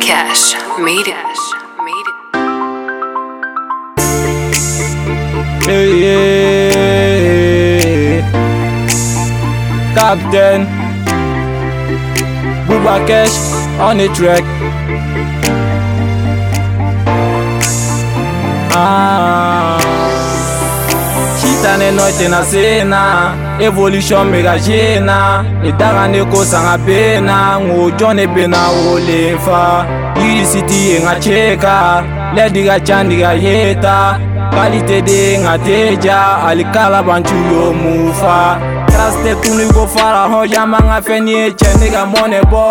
Cash Media. Yeah, yeah. Captain Bubba Cash on the track. mɛ nɔ tɛna sen na evolution bɛ ka zen na i daga ne ko sanga bɛ na nko jɔn ne bɛ na wololen fa yiri si ti ye nka ce ka lɛdi ka ca ni ka ye ta kalite de e ye nka te ja hali kalabanci yo mun fa raste tunu i ko fara hɔn yaman ka fɛn ni ye cɛ ne ka mɔnɛ bɔ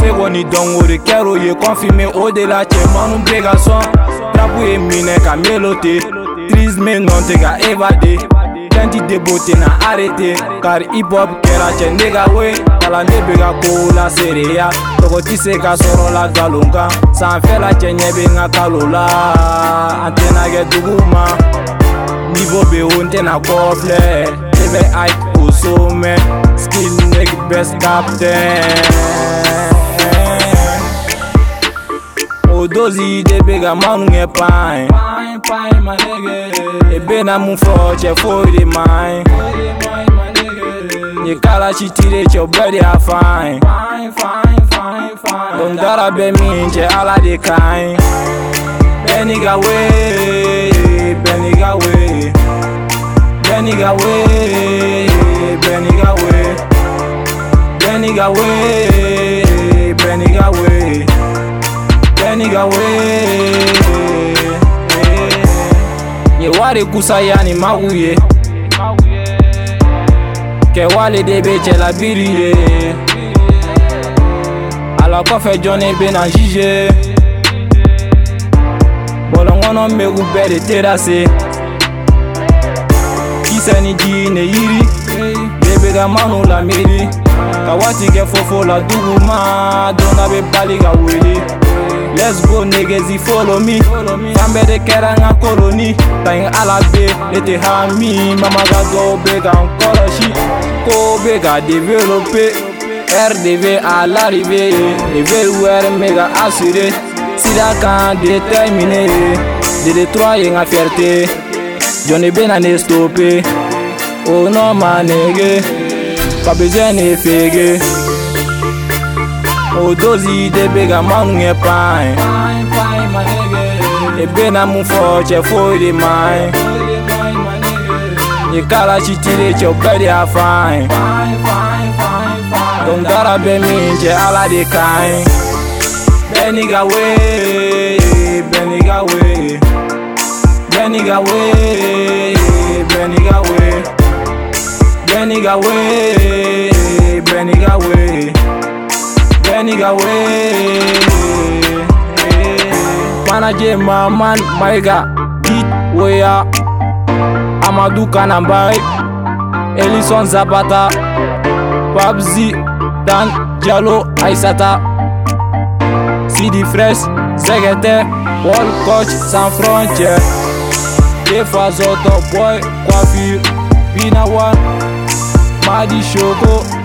seko ni dɔnko de kɛr'o ye kɔnfime o de la cɛmanu bɛ ka sɔn trapu ye minɛ ka melo te trisme nɔ tɛ ka evade fɛn ti debo tena arete kari hip hop kɛra cɛ ne ka we kala ne be ka kow laseereya tɔgɔ ti se ka sɔrɔ la galon kan sanfɛla cɛ ɲɛ be n ka kalo la an tena kɛ dugu ma nivo be o n tena kɔfilɛ ne bɛ ai o somɛ skill neg best captain odozi de bega manu nge pai ebe na mu fo che fo de mai ni kala chi tire che obedi a fai ondara be mi che ala de kai beni ga we beni ga we beni ga we beni ga we beni ga we, Benny ga we. Benny ga we. a nigga way Ye wari kusa yani mawuye Ke wale de be cɛla biri ye Ala kɔfɛ jɔnni bena jije Bɔlɔnkɔnɔ megu bɛɛ de terase Kisɛ ni ji ne yiri Ne be ka manu la miiri Ka waati kɛ fofo la dugu ma Don dɔ be bali ka wuli Let's go niggas, he follow me. Fan bɛɛ de kɛra n ka koloni. Laɲini ala be, ne tɛ hami. Mamaga dɔw bɛ ka n kɔlɔsi. Kow bɛ ka developpe. RDV à l'arrivée. Level mega assuré. bɛ ka assurer. Sira kan déterminé. DD3 ye n fierté. Jɔnni bɛna ne stopper. Oh nɔ ma nege. Pas besoin de féguer. odozi de be ga ma ŋun ye paɛ e be na mun fɔ cɛ foyi de ma ye e kala si tile cɛ bɛ de a fa ye dɔnkara bɛ min cɛ ala de ka ye bɛɛ n'i ka wee bɛɛ n'i ka wee bɛɛ n'i ka wee bɛɛ n'i ka wee bɛɛ n'i ka wee bɛɛ n'i ka wee. That nigga way Manager my man, my guy Dit Weya Amadou Kanambai Elison Zapata Babzi Dan Diallo Aisata Sidi Fresh Zegete World Coach Sans Frontières Des fois auto boy coiffure Binawan Madi Choco